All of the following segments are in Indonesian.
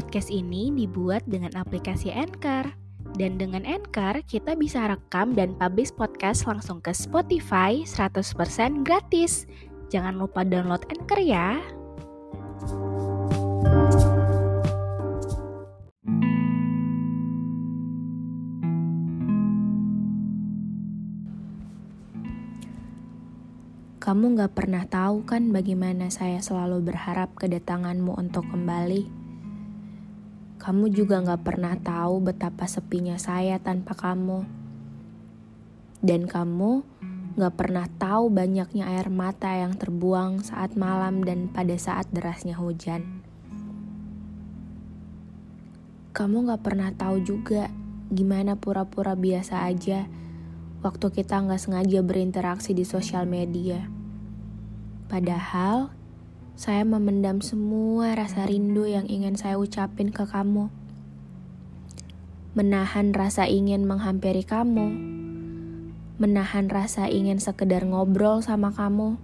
Podcast ini dibuat dengan aplikasi Anchor. Dan dengan Anchor, kita bisa rekam dan publish podcast langsung ke Spotify 100% gratis. Jangan lupa download Anchor ya. Kamu gak pernah tahu kan bagaimana saya selalu berharap kedatanganmu untuk kembali. Kamu juga gak pernah tahu betapa sepinya saya tanpa kamu. Dan kamu gak pernah tahu banyaknya air mata yang terbuang saat malam dan pada saat derasnya hujan. Kamu gak pernah tahu juga gimana pura-pura biasa aja waktu kita nggak sengaja berinteraksi di sosial media. Padahal, saya memendam semua rasa rindu yang ingin saya ucapin ke kamu. Menahan rasa ingin menghampiri kamu. Menahan rasa ingin sekedar ngobrol sama kamu.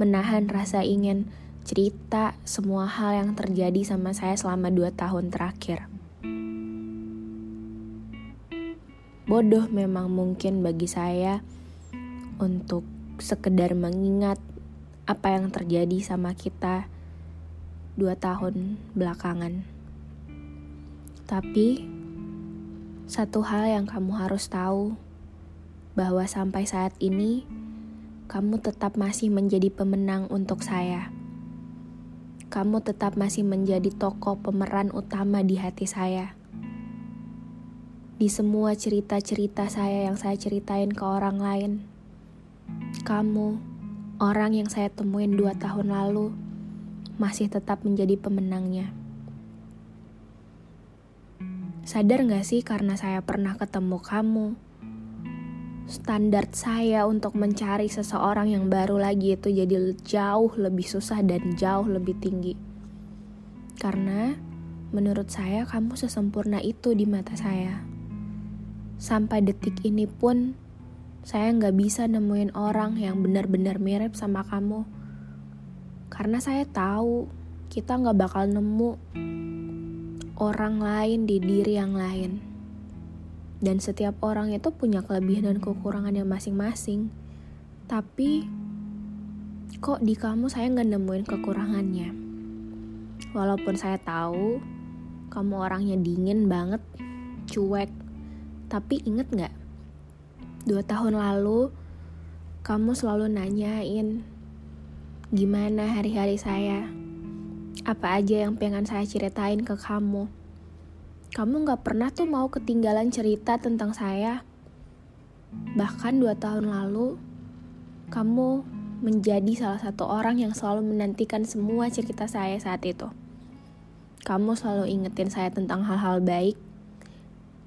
Menahan rasa ingin cerita semua hal yang terjadi sama saya selama dua tahun terakhir. bodoh memang mungkin bagi saya untuk sekedar mengingat apa yang terjadi sama kita dua tahun belakangan. Tapi satu hal yang kamu harus tahu bahwa sampai saat ini kamu tetap masih menjadi pemenang untuk saya. Kamu tetap masih menjadi tokoh pemeran utama di hati saya di semua cerita-cerita saya yang saya ceritain ke orang lain. Kamu, orang yang saya temuin dua tahun lalu, masih tetap menjadi pemenangnya. Sadar gak sih karena saya pernah ketemu kamu, standar saya untuk mencari seseorang yang baru lagi itu jadi jauh lebih susah dan jauh lebih tinggi. Karena menurut saya kamu sesempurna itu di mata saya. Sampai detik ini pun, saya nggak bisa nemuin orang yang benar-benar mirip sama kamu. Karena saya tahu kita nggak bakal nemu orang lain di diri yang lain. Dan setiap orang itu punya kelebihan dan kekurangan yang masing-masing. Tapi, kok di kamu saya nggak nemuin kekurangannya. Walaupun saya tahu kamu orangnya dingin banget, cuek, tapi inget gak? Dua tahun lalu, kamu selalu nanyain gimana hari-hari saya. Apa aja yang pengen saya ceritain ke kamu. Kamu gak pernah tuh mau ketinggalan cerita tentang saya. Bahkan dua tahun lalu, kamu menjadi salah satu orang yang selalu menantikan semua cerita saya saat itu. Kamu selalu ingetin saya tentang hal-hal baik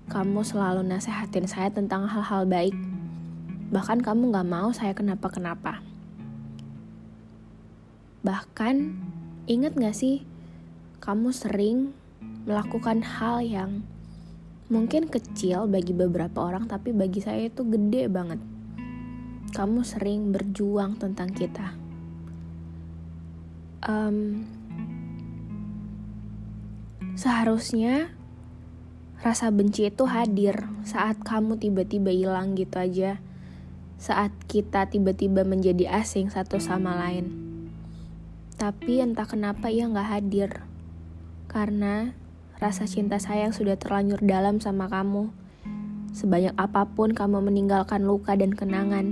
kamu selalu nasehatin saya tentang hal-hal baik. Bahkan kamu gak mau saya kenapa-kenapa. Bahkan, ingat gak sih, kamu sering melakukan hal yang mungkin kecil bagi beberapa orang, tapi bagi saya itu gede banget. Kamu sering berjuang tentang kita. Um, seharusnya rasa benci itu hadir saat kamu tiba-tiba hilang gitu aja. Saat kita tiba-tiba menjadi asing satu sama lain. Tapi entah kenapa ia nggak hadir. Karena rasa cinta sayang sudah terlanjur dalam sama kamu. Sebanyak apa pun kamu meninggalkan luka dan kenangan,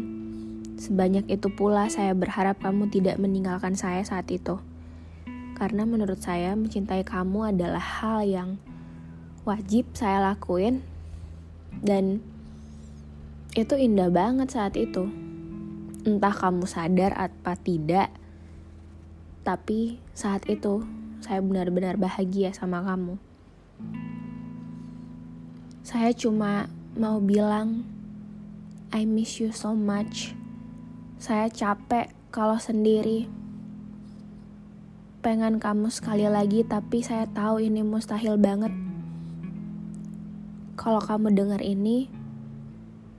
sebanyak itu pula saya berharap kamu tidak meninggalkan saya saat itu. Karena menurut saya mencintai kamu adalah hal yang wajib saya lakuin. Dan itu indah banget saat itu. Entah kamu sadar apa tidak tapi saat itu saya benar-benar bahagia sama kamu. Saya cuma mau bilang I miss you so much. Saya capek kalau sendiri. Pengen kamu sekali lagi tapi saya tahu ini mustahil banget kalau kamu dengar ini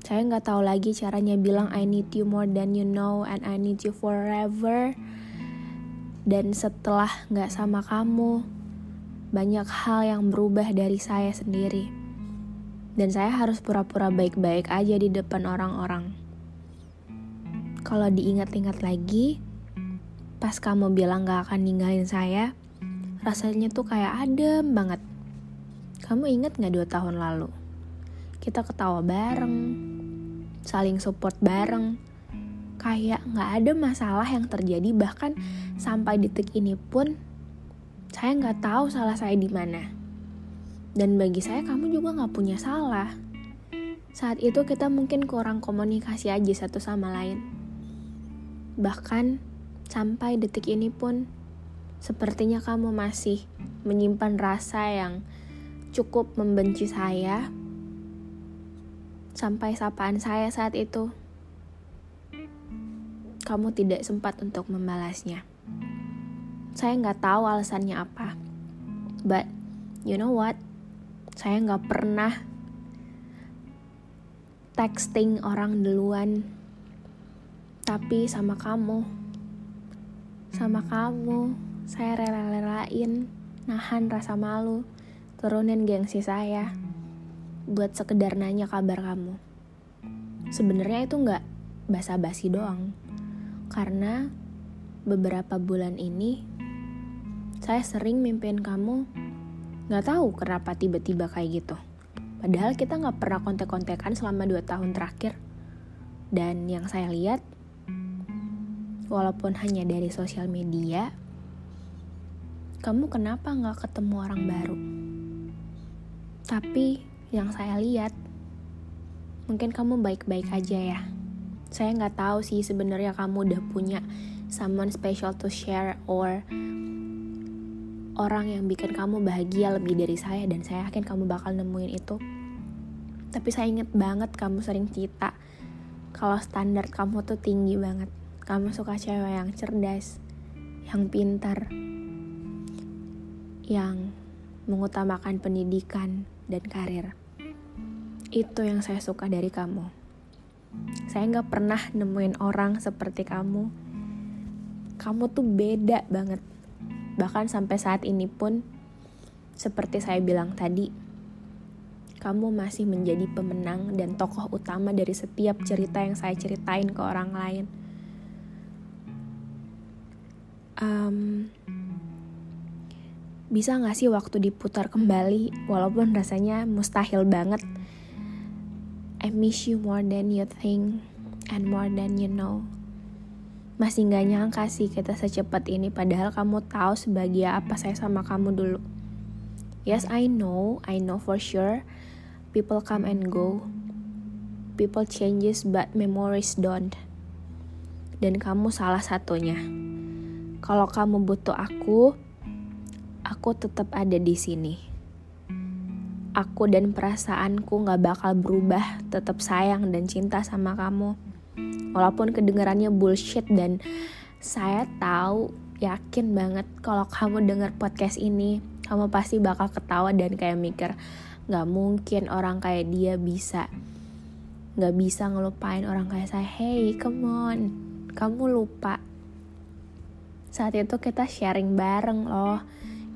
saya nggak tahu lagi caranya bilang I need you more than you know and I need you forever. Dan setelah nggak sama kamu banyak hal yang berubah dari saya sendiri. Dan saya harus pura-pura baik-baik aja di depan orang-orang. Kalau diingat-ingat lagi pas kamu bilang gak akan ninggalin saya, rasanya tuh kayak adem banget. Kamu inget gak dua tahun lalu? Kita ketawa bareng, saling support bareng, kayak gak ada masalah yang terjadi bahkan sampai detik ini pun saya nggak tahu salah saya di mana. Dan bagi saya kamu juga nggak punya salah. Saat itu kita mungkin kurang komunikasi aja satu sama lain. Bahkan Sampai detik ini pun, sepertinya kamu masih menyimpan rasa yang cukup membenci saya. Sampai sapaan saya saat itu, kamu tidak sempat untuk membalasnya. Saya nggak tahu alasannya apa, but you know what? Saya nggak pernah texting orang duluan, tapi sama kamu sama kamu, saya rela-relain nahan rasa malu, turunin gengsi saya buat sekedar nanya kabar kamu. Sebenarnya itu nggak basa-basi doang, karena beberapa bulan ini saya sering mimpin kamu nggak tahu kenapa tiba-tiba kayak gitu. Padahal kita nggak pernah kontek-kontekan selama dua tahun terakhir. Dan yang saya lihat, walaupun hanya dari sosial media, kamu kenapa nggak ketemu orang baru? Tapi yang saya lihat, mungkin kamu baik-baik aja ya. Saya nggak tahu sih sebenarnya kamu udah punya someone special to share or orang yang bikin kamu bahagia lebih dari saya dan saya yakin kamu bakal nemuin itu. Tapi saya inget banget kamu sering cerita kalau standar kamu tuh tinggi banget kamu suka cewek yang cerdas, yang pintar, yang mengutamakan pendidikan dan karir. Itu yang saya suka dari kamu. Saya nggak pernah nemuin orang seperti kamu. Kamu tuh beda banget. Bahkan sampai saat ini pun, seperti saya bilang tadi, kamu masih menjadi pemenang dan tokoh utama dari setiap cerita yang saya ceritain ke orang lain um, bisa gak sih waktu diputar kembali walaupun rasanya mustahil banget. I miss you more than you think and more than you know. Masih gak nyangka sih kita secepat ini padahal kamu tahu sebagai apa saya sama kamu dulu. Yes I know I know for sure. People come and go. People changes but memories don't. Dan kamu salah satunya. Kalau kamu butuh aku, aku tetap ada di sini. Aku dan perasaanku gak bakal berubah, tetap sayang dan cinta sama kamu. Walaupun kedengarannya bullshit dan saya tahu yakin banget kalau kamu denger podcast ini, kamu pasti bakal ketawa dan kayak mikir, gak mungkin orang kayak dia bisa gak bisa ngelupain orang kayak saya. Hey, come on, kamu lupa saat itu kita sharing bareng loh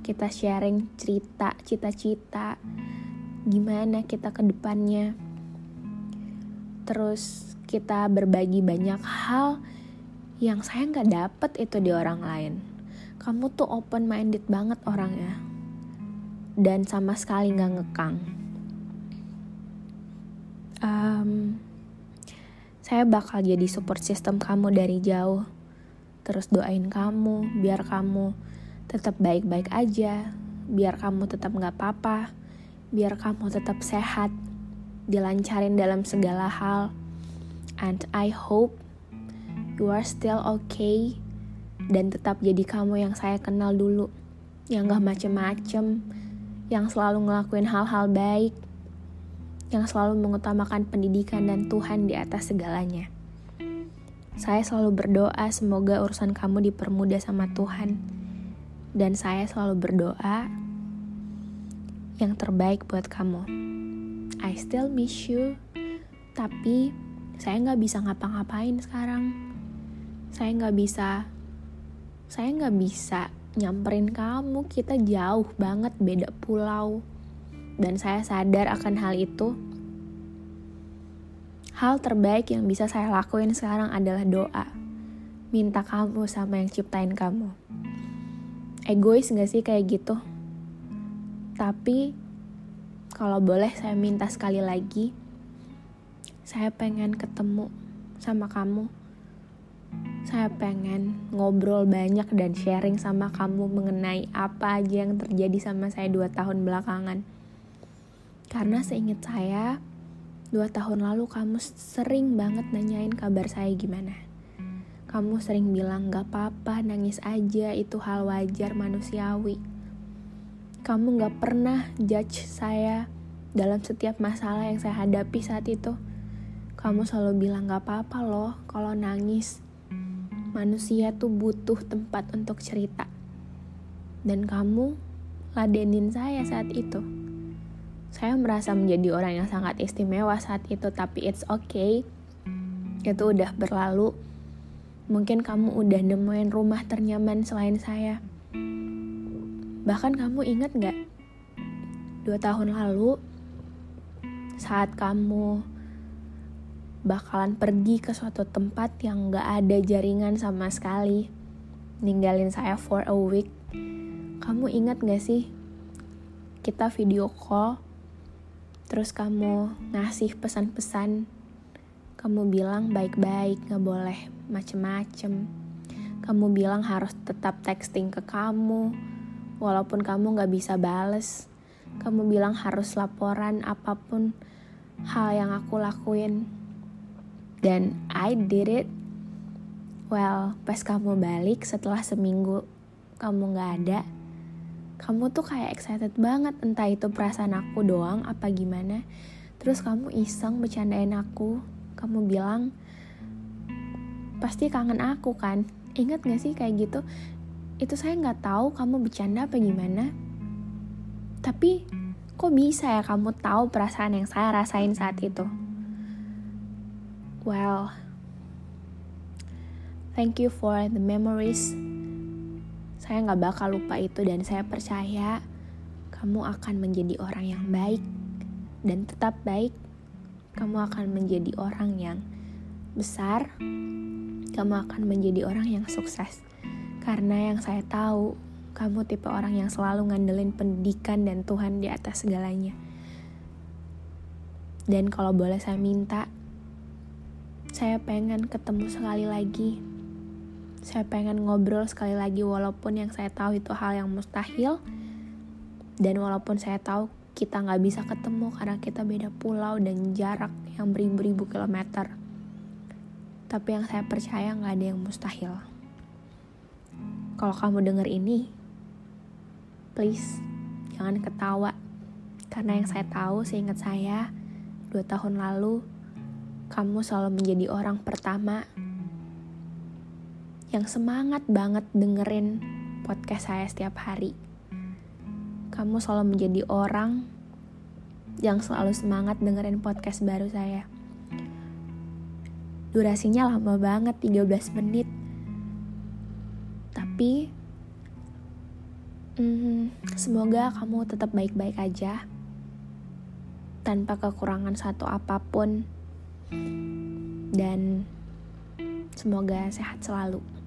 kita sharing cerita cita-cita gimana kita ke depannya. Terus kita berbagi banyak hal yang saya nggak dapet itu di orang lain. Kamu tuh open minded banget orangnya. Dan sama sekali nggak ngekang. Um, saya bakal jadi support system kamu dari jauh. Terus doain kamu biar kamu tetap baik-baik aja. Biar kamu tetap nggak apa-apa. Biar kamu tetap sehat, dilancarin dalam segala hal. And I hope you are still okay. Dan tetap jadi kamu yang saya kenal dulu, yang gak macem-macem, yang selalu ngelakuin hal-hal baik, yang selalu mengutamakan pendidikan dan Tuhan di atas segalanya. Saya selalu berdoa semoga urusan kamu dipermudah sama Tuhan. Dan saya selalu berdoa yang terbaik buat kamu. I still miss you, tapi saya nggak bisa ngapa-ngapain sekarang. Saya nggak bisa, saya nggak bisa nyamperin kamu. Kita jauh banget beda pulau, dan saya sadar akan hal itu. Hal terbaik yang bisa saya lakuin sekarang adalah doa. Minta kamu sama yang ciptain kamu. Egois gak sih kayak gitu? Tapi kalau boleh saya minta sekali lagi, saya pengen ketemu sama kamu. Saya pengen ngobrol banyak dan sharing sama kamu mengenai apa aja yang terjadi sama saya dua tahun belakangan. Karena seingat saya, dua tahun lalu kamu sering banget nanyain kabar saya gimana. Kamu sering bilang gak apa-apa, nangis aja, itu hal wajar manusiawi kamu gak pernah judge saya dalam setiap masalah yang saya hadapi saat itu. Kamu selalu bilang gak apa-apa loh kalau nangis. Manusia tuh butuh tempat untuk cerita. Dan kamu ladenin saya saat itu. Saya merasa menjadi orang yang sangat istimewa saat itu, tapi it's okay. Itu udah berlalu. Mungkin kamu udah nemuin rumah ternyaman selain saya. Bahkan kamu ingat gak? Dua tahun lalu, saat kamu bakalan pergi ke suatu tempat yang gak ada jaringan sama sekali, ninggalin saya for a week, kamu ingat gak sih? Kita video call, terus kamu ngasih pesan-pesan, kamu bilang baik-baik, gak boleh macem-macem. Kamu bilang harus tetap texting ke kamu, walaupun kamu gak bisa bales. Kamu bilang harus laporan apa pun hal yang aku lakuin. Dan I did it. Well, pas kamu balik setelah seminggu kamu gak ada, kamu tuh kayak excited banget entah itu perasaan aku doang apa gimana. Terus kamu iseng bercandain aku, kamu bilang, pasti kangen aku kan? Ingat gak sih kayak gitu? itu saya nggak tahu kamu bercanda apa gimana. Tapi kok bisa ya kamu tahu perasaan yang saya rasain saat itu? Well, thank you for the memories. Saya nggak bakal lupa itu dan saya percaya kamu akan menjadi orang yang baik dan tetap baik. Kamu akan menjadi orang yang besar. Kamu akan menjadi orang yang sukses. Karena yang saya tahu, kamu tipe orang yang selalu ngandelin pendidikan dan Tuhan di atas segalanya. Dan kalau boleh saya minta, saya pengen ketemu sekali lagi. Saya pengen ngobrol sekali lagi walaupun yang saya tahu itu hal yang mustahil. Dan walaupun saya tahu kita nggak bisa ketemu karena kita beda pulau dan jarak yang beribu-ribu kilometer. Tapi yang saya percaya nggak ada yang mustahil. Kalau kamu denger ini, please jangan ketawa. Karena yang saya tahu, seingat saya, dua tahun lalu, kamu selalu menjadi orang pertama yang semangat banget dengerin podcast saya setiap hari. Kamu selalu menjadi orang yang selalu semangat dengerin podcast baru saya. Durasinya lama banget, 13 menit. Tapi hmm, semoga kamu tetap baik-baik aja. Tanpa kekurangan satu apa pun. Dan semoga sehat selalu.